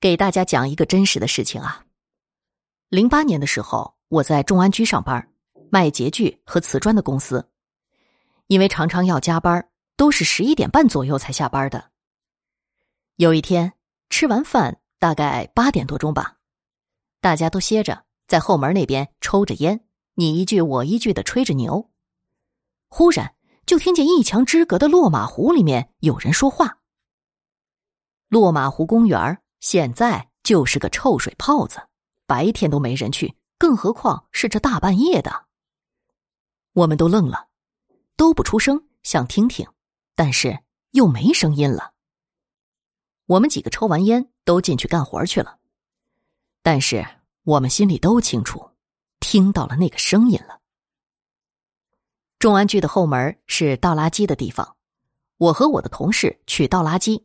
给大家讲一个真实的事情啊。零八年的时候，我在众安居上班，卖洁具和瓷砖的公司。因为常常要加班，都是十一点半左右才下班的。有一天吃完饭，大概八点多钟吧，大家都歇着，在后门那边抽着烟，你一句我一句的吹着牛。忽然就听见一墙之隔的落马湖里面有人说话。落马湖公园现在就是个臭水泡子，白天都没人去，更何况是这大半夜的。我们都愣了，都不出声，想听听，但是又没声音了。我们几个抽完烟，都进去干活去了。但是我们心里都清楚，听到了那个声音了。众安居的后门是倒垃圾的地方，我和我的同事去倒垃圾。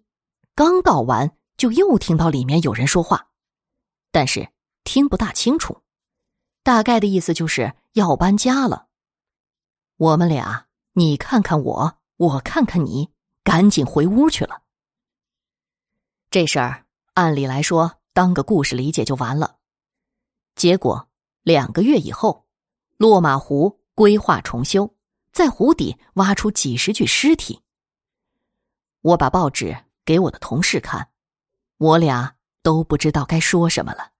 刚倒完，就又听到里面有人说话，但是听不大清楚，大概的意思就是要搬家了。我们俩，你看看我，我看看你，赶紧回屋去了。这事儿按理来说，当个故事理解就完了。结果两个月以后，落马湖规划重修，在湖底挖出几十具尸体。我把报纸。给我的同事看，我俩都不知道该说什么了。